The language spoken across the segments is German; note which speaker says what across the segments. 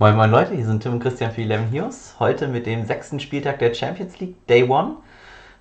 Speaker 1: Moin Moin Leute, hier sind Tim und Christian für 11 News. Heute mit dem sechsten Spieltag der Champions League, Day One.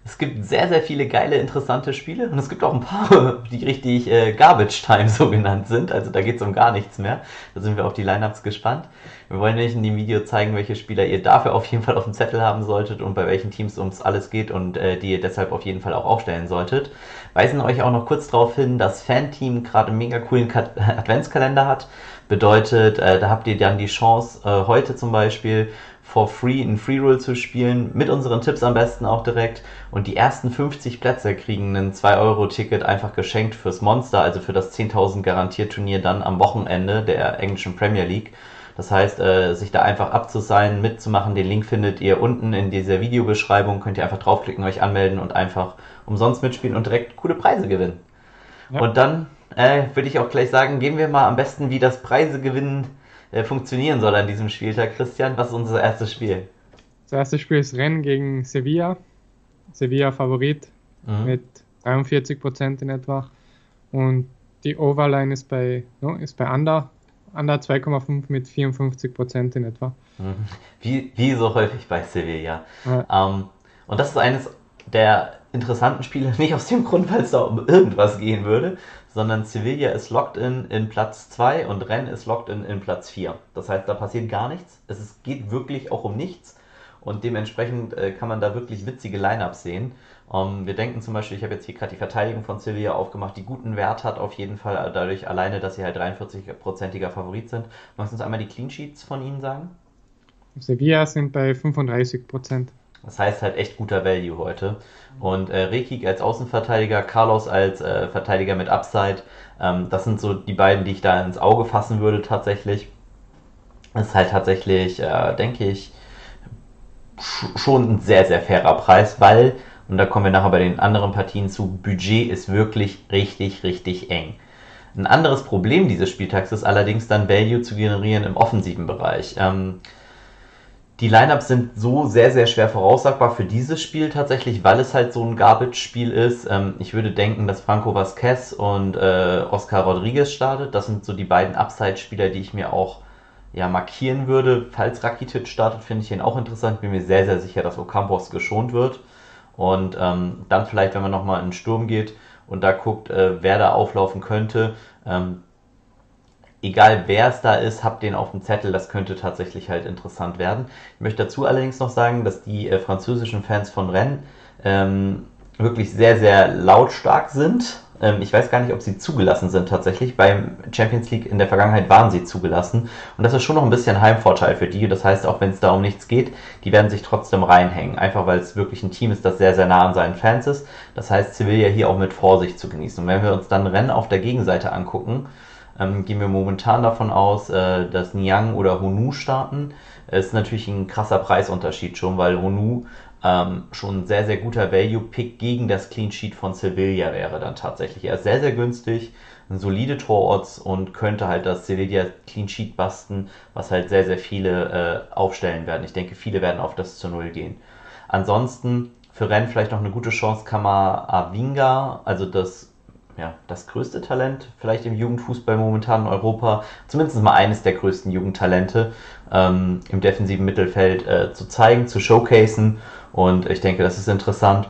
Speaker 1: Es gibt sehr, sehr viele geile, interessante Spiele und es gibt auch ein paar, die richtig äh, Garbage Time so genannt sind. Also da geht es um gar nichts mehr. Da sind wir auf die Lineups gespannt. Wir wollen euch in dem Video zeigen, welche Spieler ihr dafür auf jeden Fall auf dem Zettel haben solltet und bei welchen Teams ums alles geht und äh, die ihr deshalb auf jeden Fall auch aufstellen solltet. Weisen euch auch noch kurz darauf hin, dass Fanteam gerade einen mega coolen Adventskalender hat. Bedeutet, äh, da habt ihr dann die Chance, äh, heute zum Beispiel for free in Free Roll zu spielen, mit unseren Tipps am besten auch direkt. Und die ersten 50 Plätze kriegen ein 2-Euro-Ticket einfach geschenkt fürs Monster, also für das 10.000 Garantiert-Turnier dann am Wochenende der englischen Premier League. Das heißt, äh, sich da einfach abzusein, mitzumachen, den Link findet ihr unten in dieser Videobeschreibung, könnt ihr einfach draufklicken, euch anmelden und einfach umsonst mitspielen und direkt coole Preise gewinnen. Ja. Und dann äh, würde ich auch gleich sagen, gehen wir mal am besten, wie das Preisegewinnen äh, funktionieren soll an diesem Spieltag. Christian, was ist unser erstes Spiel?
Speaker 2: Das erste Spiel ist Rennen gegen Sevilla. Sevilla Favorit mhm. mit 43 Prozent in etwa. Und die Overline ist bei, no, ist bei Under, Under 2,5 mit 54 Prozent in etwa.
Speaker 1: Mhm. Wie, wie so häufig bei Sevilla. Ja. Ähm, und das ist eines der interessanten Spiele, nicht aus dem Grund, weil es da um irgendwas gehen würde, sondern Sevilla ist locked in in Platz 2 und Rennes ist locked in in Platz 4. Das heißt, da passiert gar nichts. Es ist, geht wirklich auch um nichts und dementsprechend äh, kann man da wirklich witzige Lineups sehen. Um, ähm, wir denken zum Beispiel, ich habe jetzt hier gerade die Verteidigung von Sevilla aufgemacht, die guten Wert hat auf jeden Fall, dadurch alleine, dass sie halt 43-prozentiger Favorit sind. Magst du uns einmal die Clean Sheets von ihnen sagen?
Speaker 2: Sevilla sind bei 35 Prozent.
Speaker 1: Das heißt halt echt guter Value heute. Und äh, Rekik als Außenverteidiger, Carlos als äh, Verteidiger mit Upside, ähm, das sind so die beiden, die ich da ins Auge fassen würde tatsächlich. Das ist halt tatsächlich, äh, denke ich, schon ein sehr, sehr fairer Preis, weil, und da kommen wir nachher bei den anderen Partien zu, Budget ist wirklich richtig, richtig eng. Ein anderes Problem dieses Spieltags ist allerdings dann Value zu generieren im offensiven Bereich. Ähm, die Lineups sind so sehr, sehr schwer voraussagbar für dieses Spiel tatsächlich, weil es halt so ein Garbage-Spiel ist. Ähm, ich würde denken, dass Franco Vasquez und äh, Oscar Rodriguez startet. Das sind so die beiden Upside-Spieler, die ich mir auch ja, markieren würde. Falls Rakitic startet, finde ich ihn auch interessant. Bin mir sehr, sehr sicher, dass Ocampos geschont wird. Und ähm, dann vielleicht, wenn man nochmal in den Sturm geht und da guckt, äh, wer da auflaufen könnte, ähm, egal wer es da ist, habt den auf dem Zettel, das könnte tatsächlich halt interessant werden. Ich möchte dazu allerdings noch sagen, dass die äh, französischen Fans von Rennes ähm, wirklich sehr, sehr lautstark sind. Ähm, ich weiß gar nicht, ob sie zugelassen sind tatsächlich. Beim Champions League in der Vergangenheit waren sie zugelassen. Und das ist schon noch ein bisschen Heimvorteil für die. Das heißt, auch wenn es da um nichts geht, die werden sich trotzdem reinhängen. Einfach weil es wirklich ein Team ist, das sehr, sehr nah an seinen Fans ist. Das heißt, Sevilla hier auch mit Vorsicht zu genießen. Und wenn wir uns dann Rennen auf der Gegenseite angucken, ähm, gehen wir momentan davon aus, äh, dass Niang oder Honu starten. Ist natürlich ein krasser Preisunterschied schon, weil Honu ähm, schon ein sehr, sehr guter Value-Pick gegen das Clean Sheet von Sevilla wäre dann tatsächlich. Er ist sehr, sehr günstig, ein solide Tororts und könnte halt das Sevilla Clean Sheet basten, was halt sehr, sehr viele äh, aufstellen werden. Ich denke, viele werden auf das zu Null gehen. Ansonsten für Rennes vielleicht noch eine gute Chance Avinga, also das ja, das größte Talent vielleicht im Jugendfußball momentan in Europa, zumindest mal eines der größten Jugendtalente ähm, im defensiven Mittelfeld äh, zu zeigen, zu showcasen. Und ich denke, das ist interessant,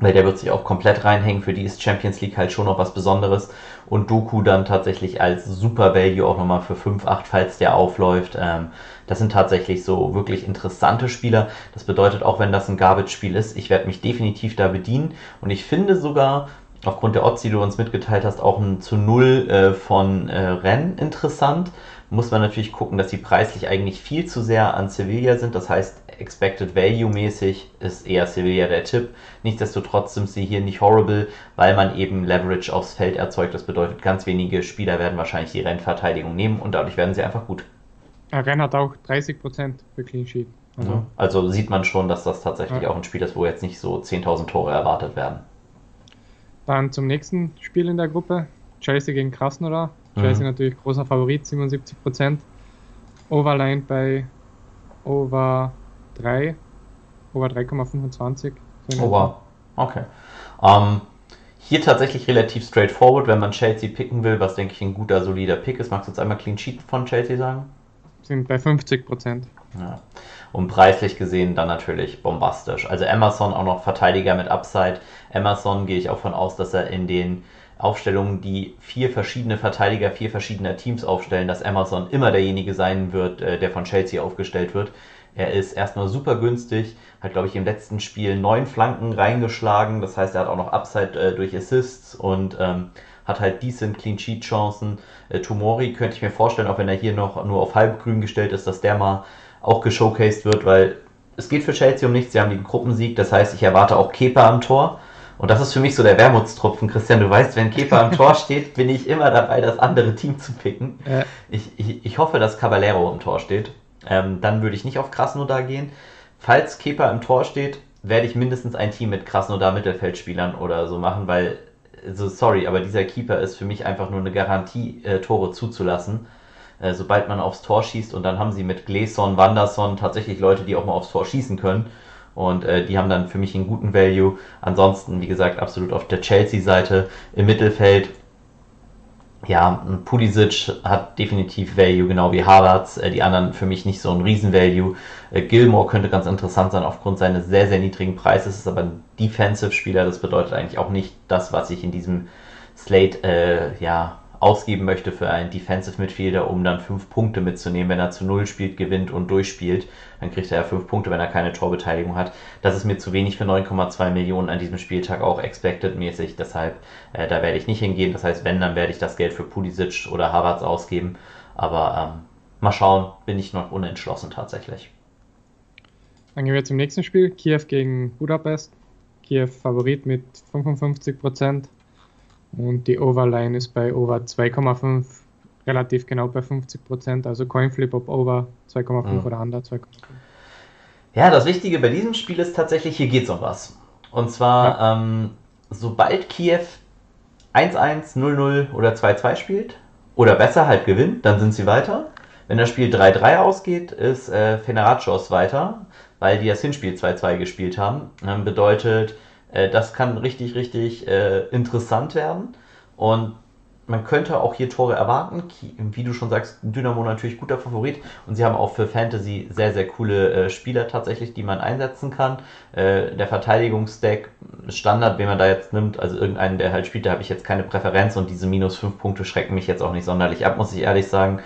Speaker 1: weil der wird sich auch komplett reinhängen. Für die ist Champions League halt schon noch was Besonderes. Und Doku dann tatsächlich als Super Value auch nochmal für 5, 8, falls der aufläuft. Ähm, das sind tatsächlich so wirklich interessante Spieler. Das bedeutet, auch wenn das ein Garbage-Spiel ist, ich werde mich definitiv da bedienen. Und ich finde sogar, aufgrund der Odds, die du uns mitgeteilt hast, auch ein zu Null äh, von äh, Rennes interessant. Muss man natürlich gucken, dass sie preislich eigentlich viel zu sehr an Sevilla sind. Das heißt, Expected Value mäßig ist eher Sevilla der Tipp. Nichtsdestotrotz sind sie hier nicht horrible, weil man eben Leverage aufs Feld erzeugt. Das bedeutet, ganz wenige Spieler werden wahrscheinlich die Rennverteidigung nehmen und dadurch werden sie einfach gut.
Speaker 2: Ja, Renn hat auch 30% für Clean Sheet.
Speaker 1: Also, also sieht man schon, dass das tatsächlich ja. auch ein Spiel ist, wo jetzt nicht so 10.000 Tore erwartet werden.
Speaker 2: Dann zum nächsten Spiel in der Gruppe. Chelsea gegen Krasnodar. Chelsea mhm. natürlich großer Favorit, 77%. Overline bei Over 3. Over 3,25.
Speaker 1: oh wow. Okay. Um, ähm, hier tatsächlich relativ straightforward, wenn man Chelsea picken will, was denke ich ein guter, solider Pick ist. Magst du uns einmal Clean Sheet von Chelsea sagen?
Speaker 2: sind bei 50 Prozent.
Speaker 1: Ja. Und preislich gesehen dann natürlich bombastisch. Also Emerson auch noch Verteidiger mit Upside. Emerson gehe ich auch von aus, dass er in den Aufstellungen, die vier verschiedene Verteidiger vier verschiedener Teams aufstellen, dass Emerson immer derjenige sein wird, äh, der von Chelsea aufgestellt wird. Er ist erstmal super günstig, hat glaube ich im letzten Spiel neun Flanken reingeschlagen, das heißt er hat auch noch Upside äh, durch Assists und ähm, hat halt decent Clean Sheet Chancen. Äh, Tomori könnte ich mir vorstellen, auch wenn er hier noch nur auf halbgrün gestellt ist, dass der mal auch geshowcased wird, weil es geht für Chelsea um nichts. Sie haben den Gruppensieg, das heißt, ich erwarte auch Kepa am Tor. Und das ist für mich so der Wermutstropfen, Christian. Du weißt, wenn Kepa am Tor steht, bin ich immer dabei, das andere Team zu picken. Ja. Ich, ich, ich hoffe, dass Caballero im Tor steht. Ähm, dann würde ich nicht auf Krasnodar gehen. Falls Kepa im Tor steht, werde ich mindestens ein Team mit Krasnodar Mittelfeldspielern oder so machen, weil, so sorry, aber dieser Keeper ist für mich einfach nur eine Garantie, äh, Tore zuzulassen. Äh, sobald man aufs Tor schießt und dann haben sie mit Gleson, Wanderson tatsächlich Leute, die auch mal aufs Tor schießen können. Und äh, die haben dann für mich einen guten Value. Ansonsten, wie gesagt, absolut auf der Chelsea-Seite im Mittelfeld. Ja, Pulisic hat definitiv Value, genau wie Havertz. Äh, die anderen für mich nicht so ein Riesen-Value. Äh, Gilmore könnte ganz interessant sein aufgrund seines sehr, sehr niedrigen Preises. Ist aber ein Defensive-Spieler. Das bedeutet eigentlich auch nicht das, was ich in diesem Slate äh, ja, ausgeben möchte für einen Defensive Midfielder, um dann fünf Punkte mitzunehmen. Wenn er zu null spielt, gewinnt und durchspielt, dann kriegt er ja fünf Punkte, wenn er keine Torbeteiligung hat. Das ist mir zu wenig für 9,2 Millionen an diesem Spieltag auch expected-mäßig. Deshalb, äh, da werde ich nicht hingehen. Das heißt, wenn, dann werde ich das Geld für Pulisic oder Havertz ausgeben. Aber ähm, mal schauen, bin ich noch unentschlossen tatsächlich.
Speaker 2: Dann gehen wir zum nächsten Spiel. Kiew gegen Budapest. Kiew Favorit mit 55 Prozent. Und die Overline ist bei Over 2,5 relativ genau bei 50 Prozent. Also Coinflip ob Over 2,5 mhm. oder Under 2,5.
Speaker 1: Ja, das Wichtige bei diesem Spiel ist tatsächlich, hier geht es um was. Und zwar, ja. ähm, sobald Kiew 1-1, 0-0 oder 2-2 spielt, oder besser halt gewinnt, dann sind sie weiter. Wenn das Spiel 3-3 ausgeht, ist äh, Fenerbahce weiter, weil die das Hinspiel 2-2 gespielt haben. Ähm, bedeutet, äh, das kann richtig, richtig äh, interessant werden. Und man könnte auch hier Tore erwarten. Wie du schon sagst, Dynamo natürlich guter Favorit. Und sie haben auch für Fantasy sehr, sehr coole äh, Spieler tatsächlich, die man einsetzen kann. Äh, der Verteidigungsdeck, Standard, wen man da jetzt nimmt, also irgendeinen, der halt spielt, da habe ich jetzt keine Präferenz und diese minus 5 Punkte schrecken mich jetzt auch nicht sonderlich ab, muss ich ehrlich sagen.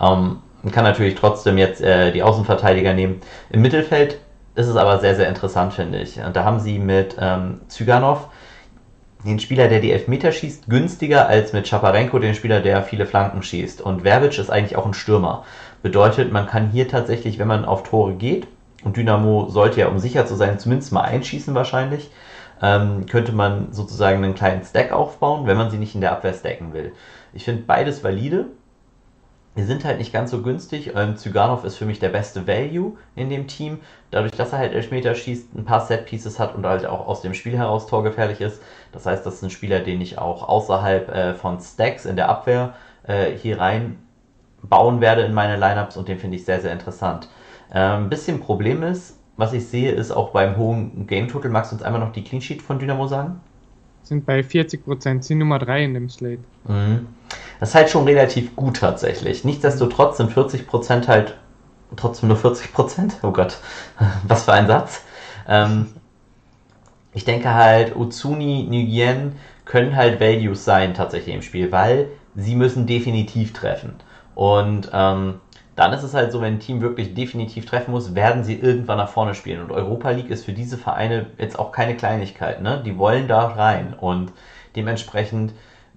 Speaker 1: Ähm, man kann natürlich trotzdem jetzt äh, die Außenverteidiger nehmen. Im Mittelfeld ist es aber sehr, sehr interessant, finde ich. Und da haben sie mit ähm, Zyganov den Spieler, der die Elfmeter schießt, günstiger als mit Chaparenko, den Spieler, der viele Flanken schießt. Und Verbic ist eigentlich auch ein Stürmer. Bedeutet, man kann hier tatsächlich, wenn man auf Tore geht, und Dynamo sollte ja, um sicher zu sein, zumindest mal einschießen wahrscheinlich, ähm, könnte man sozusagen einen kleinen Stack aufbauen, wenn man sie nicht in der Abwehr stacken will. Ich finde beides valide. Die sind halt nicht ganz so günstig. Ähm, Zyganov ist für mich der beste Value in dem Team. Dadurch, dass er halt Elfmeter schießt, ein paar Set-Pieces hat und halt auch aus dem Spiel heraus torgefährlich ist. Das heißt, das ist ein Spieler, den ich auch außerhalb äh, von Stacks in der Abwehr äh, hier rein bauen werde in meine Lineups und den finde ich sehr, sehr interessant. Ein ähm, bisschen Problem ist, was ich sehe, ist auch beim hohen Game Total. Magst du uns einmal noch die Clean Sheet von Dynamo sagen?
Speaker 2: Sind bei 40%, sind Nummer 3 in dem Slate.
Speaker 1: Mhm. Das ist halt schon relativ gut tatsächlich. Nichtsdestotrotz sind 40% halt trotzdem nur 40%. Oh Gott, was für ein Satz. Ähm, ich denke halt, Utsuni, Nguyen können halt Values sein tatsächlich im Spiel, weil sie müssen definitiv treffen. Und ähm, dann ist es halt so, wenn ein Team wirklich definitiv treffen muss, werden sie irgendwann nach vorne spielen. Und Europa League ist für diese Vereine jetzt auch keine Kleinigkeit. Ne? Die wollen da rein. Und dementsprechend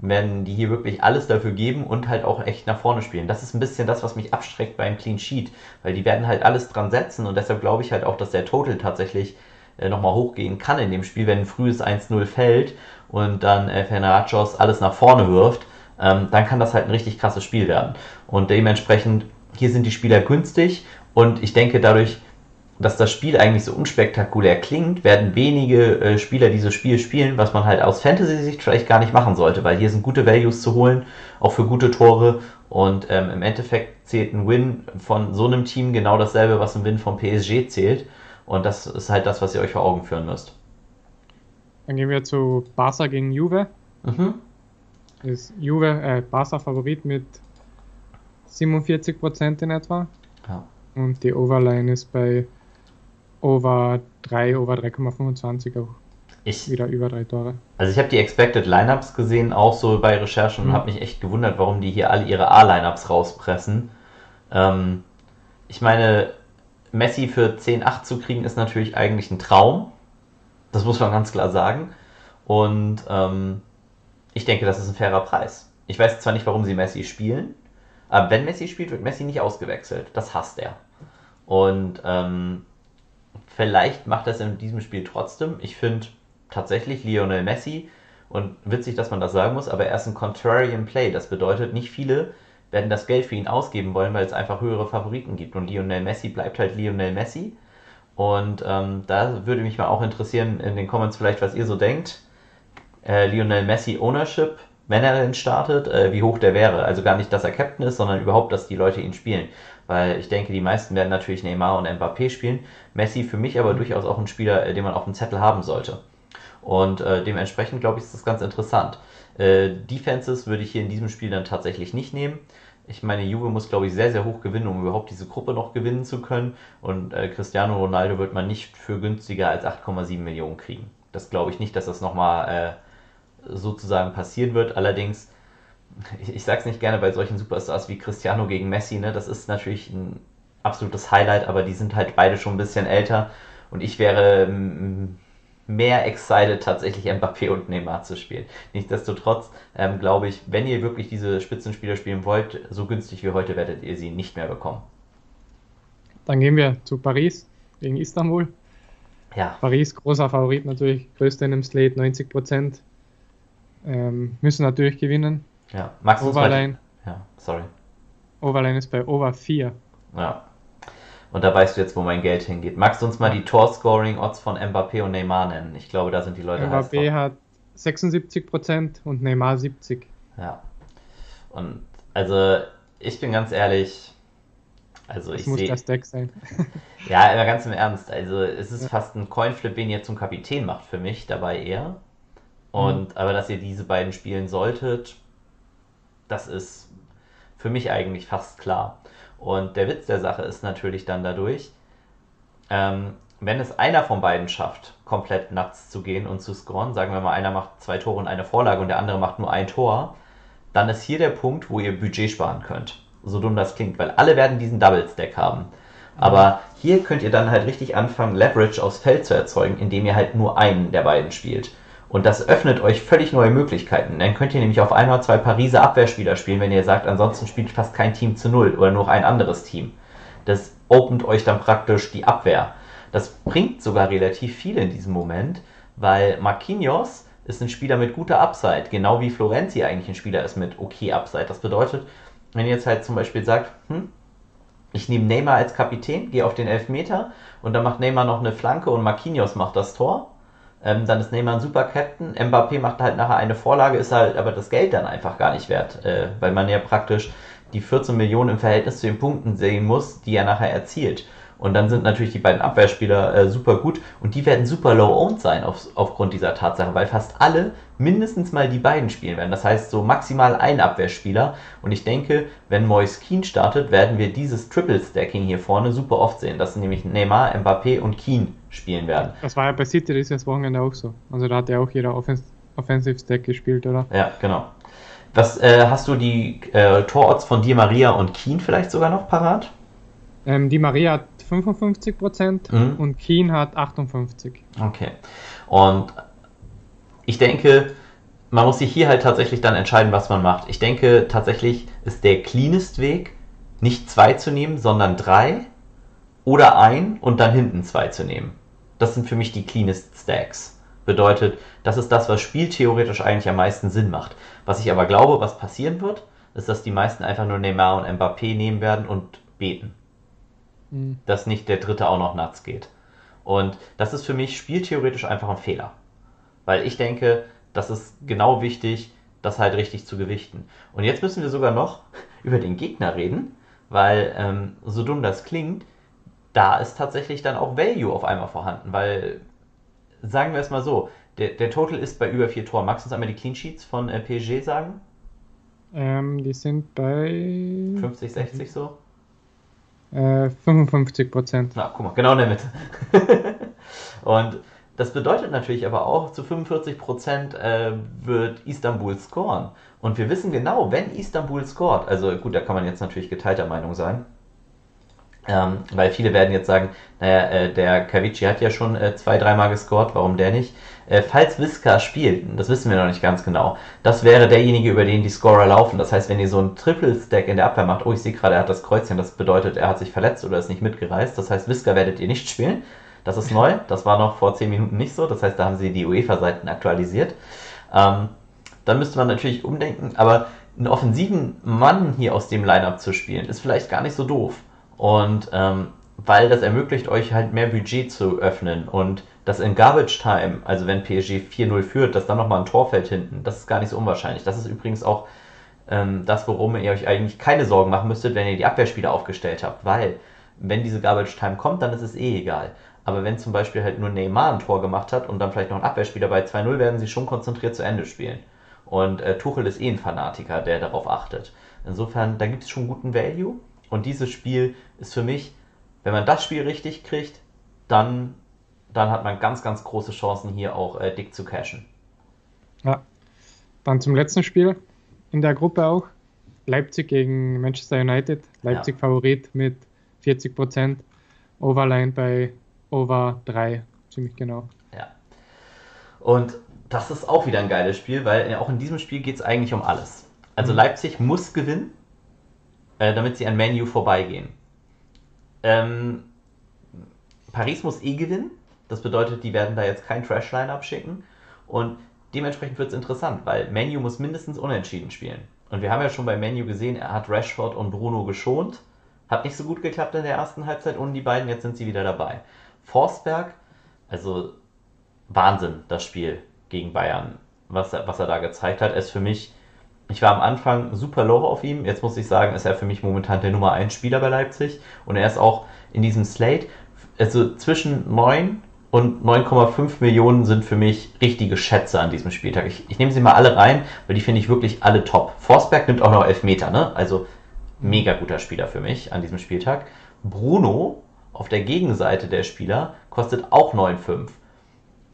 Speaker 1: werden die hier wirklich alles dafür geben und halt auch echt nach vorne spielen. Das ist ein bisschen das, was mich abschreckt beim Clean Sheet, weil die werden halt alles dran setzen und deshalb glaube ich halt auch, dass der Total tatsächlich äh, nochmal hochgehen kann in dem Spiel, wenn ein frühes 1-0 fällt und dann äh, Fenerachos alles nach vorne wirft, ähm, dann kann das halt ein richtig krasses Spiel werden. Und dementsprechend, hier sind die Spieler günstig und ich denke dadurch, dass das Spiel eigentlich so unspektakulär klingt, werden wenige äh, Spieler dieses Spiel spielen, was man halt aus Fantasy-Sicht vielleicht gar nicht machen sollte, weil hier sind gute Values zu holen, auch für gute Tore. Und ähm, im Endeffekt zählt ein Win von so einem Team genau dasselbe, was ein Win vom PSG zählt. Und das ist halt das, was ihr euch vor Augen führen müsst.
Speaker 2: Dann gehen wir zu Barca gegen Juve. Mhm. Ist Juve, äh, Barca Favorit mit 47% in etwa. Ja. Und die Overline ist bei over 3, over 3,25 auch. Ich, wieder über drei Tore.
Speaker 1: Also ich habe die Expected Lineups gesehen, auch so bei Recherchen, mhm. und habe mich echt gewundert, warum die hier alle ihre A-Lineups rauspressen. Ähm, ich meine, Messi für 10-8 zu kriegen, ist natürlich eigentlich ein Traum. Das muss man ganz klar sagen. Und ähm, ich denke, das ist ein fairer Preis. Ich weiß zwar nicht, warum sie Messi spielen, aber wenn Messi spielt, wird Messi nicht ausgewechselt. Das hasst er. Und ähm, vielleicht macht es in diesem Spiel trotzdem. Ich finde tatsächlich Lionel Messi, und witzig, dass man das sagen muss, aber er ist ein Contrarian Play. Das bedeutet, nicht viele werden das Geld für ihn ausgeben wollen, weil es einfach höhere Favoriten gibt. Und Lionel Messi bleibt halt Lionel Messi. Und ähm, da würde mich mal auch interessieren in den Comments vielleicht, was ihr so denkt. Äh, Lionel Messi Ownership, wenn er denn startet, äh, wie hoch der wäre. Also gar nicht, dass er Captain ist, sondern überhaupt, dass die Leute ihn spielen. Weil ich denke, die meisten werden natürlich Neymar und Mbappé spielen. Messi für mich aber durchaus auch ein Spieler, äh, den man auf dem Zettel haben sollte. Und äh, dementsprechend glaube ich, ist das ganz interessant. Äh, Defenses würde ich hier in diesem Spiel dann tatsächlich nicht nehmen. Ich meine, Juve muss, glaube ich, sehr, sehr hoch gewinnen, um überhaupt diese Gruppe noch gewinnen zu können. Und äh, Cristiano Ronaldo wird man nicht für günstiger als 8,7 Millionen kriegen. Das glaube ich nicht, dass das nochmal äh, sozusagen passieren wird. Allerdings, ich, ich sage es nicht gerne bei solchen Superstars wie Cristiano gegen Messi, ne? das ist natürlich ein absolutes Highlight, aber die sind halt beide schon ein bisschen älter. Und ich wäre mehr excited, tatsächlich Mbappé und Neymar zu spielen. Nichtsdestotrotz ähm, glaube ich, wenn ihr wirklich diese Spitzenspieler spielen wollt, so günstig wie heute werdet ihr sie nicht mehr bekommen.
Speaker 2: Dann gehen wir zu Paris gegen Istanbul. Ja. Paris, großer Favorit natürlich, größter in dem Slate, 90 Prozent. Ähm, müssen natürlich gewinnen.
Speaker 1: Ja, Max
Speaker 2: Overline.
Speaker 1: Ja, sorry.
Speaker 2: Overline ist bei Over 4.
Speaker 1: Ja, und da weißt du jetzt, wo mein Geld hingeht. Magst du uns mal die Tor-Scoring-Odds von Mbappé und Neymar nennen? Ich glaube, da sind die Leute
Speaker 2: Mbappé hat 76% und Neymar 70%.
Speaker 1: Ja. Und also, ich bin ganz ehrlich. Also das ich
Speaker 2: muss seh, das Deck sein.
Speaker 1: ja, aber ganz im Ernst. Also, es ist ja. fast ein Coinflip, den ihr zum Kapitän macht für mich, dabei eher. Und mhm. aber dass ihr diese beiden spielen solltet, das ist für mich eigentlich fast klar. Und der Witz der Sache ist natürlich dann dadurch, ähm, wenn es einer von beiden schafft, komplett nuts zu gehen und zu scoren, sagen wir mal, einer macht zwei Tore und eine Vorlage und der andere macht nur ein Tor, dann ist hier der Punkt, wo ihr Budget sparen könnt. So dumm das klingt, weil alle werden diesen Double Stack haben. Aber hier könnt ihr dann halt richtig anfangen, Leverage aufs Feld zu erzeugen, indem ihr halt nur einen der beiden spielt. Und das öffnet euch völlig neue Möglichkeiten. Dann könnt ihr nämlich auf einmal zwei Pariser Abwehrspieler spielen, wenn ihr sagt, ansonsten spielt fast kein Team zu null oder nur ein anderes Team. Das opent euch dann praktisch die Abwehr. Das bringt sogar relativ viel in diesem Moment, weil Marquinhos ist ein Spieler mit guter Upside, genau wie Florenzi eigentlich ein Spieler ist mit okay Upside. Das bedeutet, wenn ihr jetzt halt zum Beispiel sagt, hm, ich nehme Neymar als Kapitän, gehe auf den Elfmeter und dann macht Neymar noch eine Flanke und Marquinhos macht das Tor, ähm, dann ist Neymar ein super Captain. Mbappé macht halt nachher eine Vorlage, ist halt aber das Geld dann einfach gar nicht wert, äh, weil man ja praktisch die 14 Millionen im Verhältnis zu den Punkten sehen muss, die er nachher erzielt. Und dann sind natürlich die beiden Abwehrspieler äh, super gut und die werden super low-owned sein auf, aufgrund dieser Tatsache, weil fast alle mindestens mal die beiden spielen werden. Das heißt, so maximal ein Abwehrspieler. Und ich denke, wenn Moise Keane startet, werden wir dieses Triple-Stacking hier vorne super oft sehen. Das sind nämlich Neymar, Mbappé und Keane spielen werden.
Speaker 2: Das war ja bei City dieses Wochenende auch so. Also da hat ja auch jeder Offens Offensive Stack gespielt, oder?
Speaker 1: Ja, genau. Was äh, hast du die äh, Tororts von Di Maria und Keane vielleicht sogar noch parat?
Speaker 2: Ähm, Di Maria hat 55% mhm. und Keane hat 58.
Speaker 1: Okay. Und ich denke, man muss sich hier halt tatsächlich dann entscheiden, was man macht. Ich denke tatsächlich ist der cleanest Weg, nicht zwei zu nehmen, sondern drei oder ein und dann hinten zwei zu nehmen. Das sind für mich die cleanest Stacks. Bedeutet, das ist das, was spieltheoretisch eigentlich am meisten Sinn macht. Was ich aber glaube, was passieren wird, ist, dass die meisten einfach nur Neymar und Mbappé nehmen werden und beten. Mhm. Dass nicht der dritte auch noch nuts geht. Und das ist für mich spieltheoretisch einfach ein Fehler. Weil ich denke, das ist genau wichtig, das halt richtig zu gewichten. Und jetzt müssen wir sogar noch über den Gegner reden, weil ähm, so dumm das klingt, da ist tatsächlich dann auch Value auf einmal vorhanden, weil sagen wir es mal so, der, der Total ist bei über vier Toren. Magst du uns einmal die Clean Sheets von äh, PSG sagen?
Speaker 2: Ähm, die sind bei
Speaker 1: 50, 60 so?
Speaker 2: Äh, 55 Prozent.
Speaker 1: Na, guck mal, genau in der Mitte. und das bedeutet natürlich aber auch, zu 45 Prozent äh, wird Istanbul scoren. Und wir wissen genau, wenn Istanbul scoret, also gut, da kann man jetzt natürlich geteilter Meinung sein, ähm, weil viele werden jetzt sagen, naja, äh, der Kavici hat ja schon äh, zwei, dreimal gescored, warum der nicht? Äh, falls Visca spielt, das wissen wir noch nicht ganz genau, das wäre derjenige, über den die Scorer laufen. Das heißt, wenn ihr so einen Triple-Stack in der Abwehr macht, oh, ich sehe gerade, er hat das Kreuzchen, das bedeutet, er hat sich verletzt oder ist nicht mitgereist. Das heißt, Visca werdet ihr nicht spielen. Das ist neu, das war noch vor 10 Minuten nicht so. Das heißt, da haben sie die UEFA-Seiten aktualisiert. Ähm, dann müsste man natürlich umdenken, aber einen offensiven Mann hier aus dem Lineup zu spielen, ist vielleicht gar nicht so doof. Und ähm, weil das ermöglicht euch halt mehr Budget zu öffnen und das in Garbage Time, also wenn PSG 4-0 führt, dass dann nochmal ein Tor fällt hinten, das ist gar nicht so unwahrscheinlich. Das ist übrigens auch ähm, das, worum ihr euch eigentlich keine Sorgen machen müsstet, wenn ihr die Abwehrspieler aufgestellt habt, weil wenn diese Garbage Time kommt, dann ist es eh egal. Aber wenn zum Beispiel halt nur Neymar ein Tor gemacht hat und dann vielleicht noch ein Abwehrspieler bei 2-0, werden sie schon konzentriert zu Ende spielen. Und äh, Tuchel ist eh ein Fanatiker, der darauf achtet. Insofern, da gibt es schon guten Value. Und dieses Spiel ist für mich, wenn man das Spiel richtig kriegt, dann, dann hat man ganz, ganz große Chancen, hier auch äh, dick zu cashen.
Speaker 2: Ja. Dann zum letzten Spiel in der Gruppe auch. Leipzig gegen Manchester United. Leipzig ja. Favorit mit 40 Prozent. Overline bei Over 3, ziemlich genau.
Speaker 1: Ja. Und das ist auch wieder ein geiles Spiel, weil auch in diesem Spiel geht es eigentlich um alles. Also mhm. Leipzig muss gewinnen, äh, damit sie an Menu vorbeigehen. Ähm, Paris muss eh gewinnen. Das bedeutet, die werden da jetzt kein Trash-Line abschicken. Und dementsprechend wird es interessant, weil Menu muss mindestens unentschieden spielen. Und wir haben ja schon bei Menu gesehen, er hat Rashford und Bruno geschont. Hat nicht so gut geklappt in der ersten Halbzeit ohne die beiden, jetzt sind sie wieder dabei. Forsberg, also Wahnsinn, das Spiel gegen Bayern, was er, was er da gezeigt hat. Ist für mich, ich war am Anfang super low auf ihm, jetzt muss ich sagen, ist er für mich momentan der Nummer 1 Spieler bei Leipzig und er ist auch in diesem Slate, also zwischen 9 und 9,5 Millionen sind für mich richtige Schätze an diesem Spieltag. Ich, ich nehme sie mal alle rein, weil die finde ich wirklich alle top. Forsberg nimmt auch noch 11 Meter, ne? also mega guter Spieler für mich an diesem Spieltag. Bruno auf der Gegenseite der Spieler kostet auch 9,5.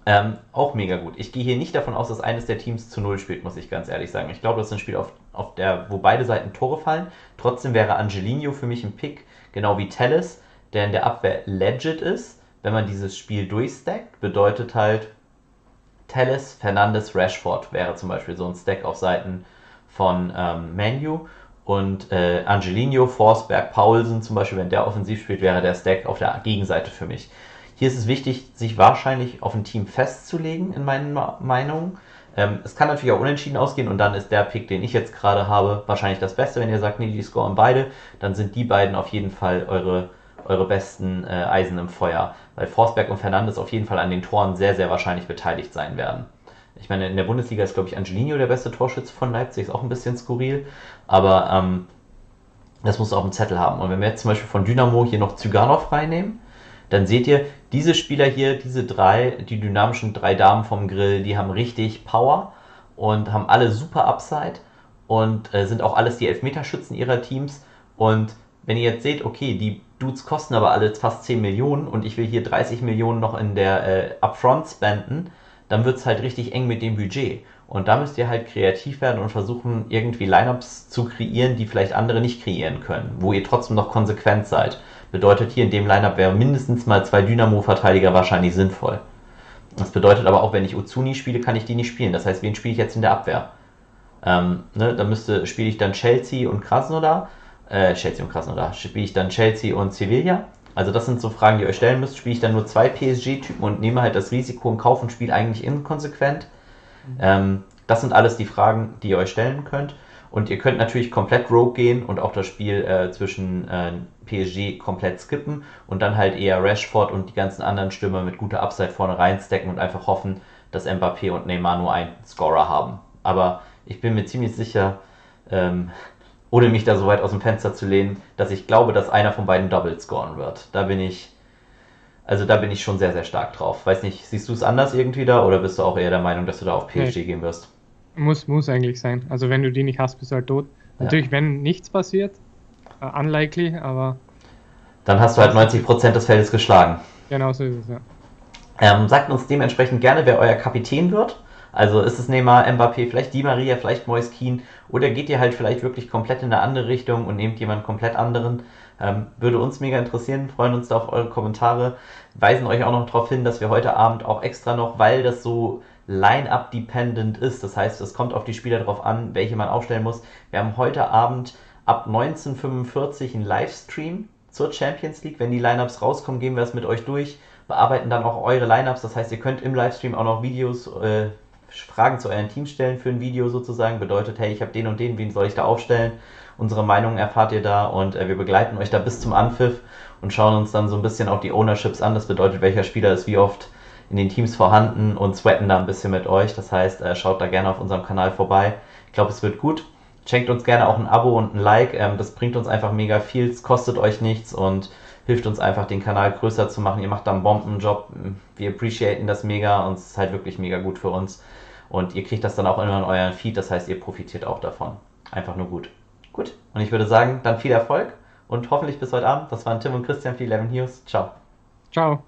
Speaker 1: Ähm, auch mega gut. Ich gehe hier nicht davon aus, dass eines der Teams zu Null spielt, muss ich ganz ehrlich sagen. Ich glaube, das ist ein Spiel, auf, auf der, wo beide Seiten Tore fallen. Trotzdem wäre Angelino für mich ein Pick, genau wie Telles, der in der Abwehr legit ist. Wenn man dieses Spiel durchstackt, bedeutet halt Telles, Fernandes, Rashford wäre zum Beispiel so ein Stack auf Seiten von ähm, Manu. Und äh, Angelino, Forsberg, Paulsen zum Beispiel, wenn der offensiv spielt, wäre der Stack auf der Gegenseite für mich. Hier ist es wichtig, sich wahrscheinlich auf ein Team festzulegen, in meinen Meinungen. Ähm, es kann natürlich auch unentschieden ausgehen und dann ist der Pick, den ich jetzt gerade habe, wahrscheinlich das Beste. Wenn ihr sagt, nee, die scoren beide, dann sind die beiden auf jeden Fall eure, eure besten äh, Eisen im Feuer. Weil Forsberg und Fernandes auf jeden Fall an den Toren sehr, sehr wahrscheinlich beteiligt sein werden. Ich meine, in der Bundesliga ist, glaube ich, Angelino der beste Torschütze von Leipzig, ist auch ein bisschen skurril, aber ähm, das muss auch einen Zettel haben. Und wenn wir jetzt zum Beispiel von Dynamo hier noch Zyganov reinnehmen, dann seht ihr, diese Spieler hier, diese drei, die dynamischen drei Damen vom Grill, die haben richtig Power und haben alle super Upside und äh, sind auch alles die Elfmeterschützen ihrer Teams. Und wenn ihr jetzt seht, okay, die Dudes kosten aber alle fast 10 Millionen und ich will hier 30 Millionen noch in der äh, Upfront spenden, dann wird es halt richtig eng mit dem Budget. Und da müsst ihr halt kreativ werden und versuchen, irgendwie Lineups zu kreieren, die vielleicht andere nicht kreieren können, wo ihr trotzdem noch konsequent seid. Bedeutet hier in dem Lineup wäre mindestens mal zwei Dynamo-Verteidiger wahrscheinlich sinnvoll. Das bedeutet aber auch, wenn ich Uzuni spiele, kann ich die nicht spielen. Das heißt, wen spiele ich jetzt in der Abwehr? Ähm, ne, da müsste, spiele ich dann Chelsea und Krasnodar. Äh, Chelsea und Krasnodar. Spiele ich dann Chelsea und Sevilla? Also das sind so Fragen, die ihr euch stellen müsst. Spiele ich dann nur zwei PSG-Typen und nehme halt das Risiko in Kauf und spiele eigentlich inkonsequent? Ähm, das sind alles die Fragen, die ihr euch stellen könnt. Und ihr könnt natürlich komplett Rogue gehen und auch das Spiel äh, zwischen äh, PSG komplett skippen und dann halt eher Rashford und die ganzen anderen Stürmer mit guter Upside vorne reinstecken und einfach hoffen, dass Mbappé und Neymar nur einen Scorer haben. Aber ich bin mir ziemlich sicher, ähm, ohne mich da so weit aus dem Fenster zu lehnen, dass ich glaube, dass einer von beiden Double scoren wird. Da bin ich, also da bin ich schon sehr, sehr stark drauf. Weiß nicht, siehst du es anders irgendwie da oder bist du auch eher der Meinung, dass du da auf PSG nee. gehen wirst?
Speaker 2: Muss, muss eigentlich sein. Also wenn du die nicht hast, bist du halt tot. Ja. Natürlich, wenn nichts passiert, unlikely, aber.
Speaker 1: Dann hast du halt 90% des Feldes geschlagen.
Speaker 2: Genau so ist es, ja.
Speaker 1: Ähm, sagt uns dementsprechend gerne, wer euer Kapitän wird. Also ist es Neymar, Mbappé, vielleicht Di Maria, vielleicht Mois Keane oder geht ihr halt vielleicht wirklich komplett in eine andere Richtung und nehmt jemanden komplett anderen? Ähm, würde uns mega interessieren, freuen uns da auf eure Kommentare, weisen euch auch noch darauf hin, dass wir heute Abend auch extra noch, weil das so Line-Up-dependent ist, das heißt, es kommt auf die Spieler drauf an, welche man aufstellen muss. Wir haben heute Abend ab 1945 einen Livestream zur Champions League. Wenn die Lineups rauskommen, gehen wir es mit euch durch, bearbeiten dann auch eure Lineups. Das heißt, ihr könnt im Livestream auch noch Videos, äh, Fragen zu euren Teams stellen für ein Video sozusagen. Bedeutet, hey, ich habe den und den, wen soll ich da aufstellen? Unsere Meinungen erfahrt ihr da und äh, wir begleiten euch da bis zum Anpfiff und schauen uns dann so ein bisschen auch die Ownerships an. Das bedeutet, welcher Spieler ist wie oft in den Teams vorhanden und sweaten da ein bisschen mit euch. Das heißt, äh, schaut da gerne auf unserem Kanal vorbei. Ich glaube, es wird gut. Schenkt uns gerne auch ein Abo und ein Like. Ähm, das bringt uns einfach mega viel. Es kostet euch nichts und hilft uns einfach, den Kanal größer zu machen. Ihr macht da einen Bombenjob. Wir appreciaten das mega und es ist halt wirklich mega gut für uns. Und ihr kriegt das dann auch immer in euren Feed. Das heißt, ihr profitiert auch davon. Einfach nur gut. Gut. Und ich würde sagen, dann viel Erfolg und hoffentlich bis heute Abend. Das waren Tim und Christian für 11 News. Ciao.
Speaker 2: Ciao.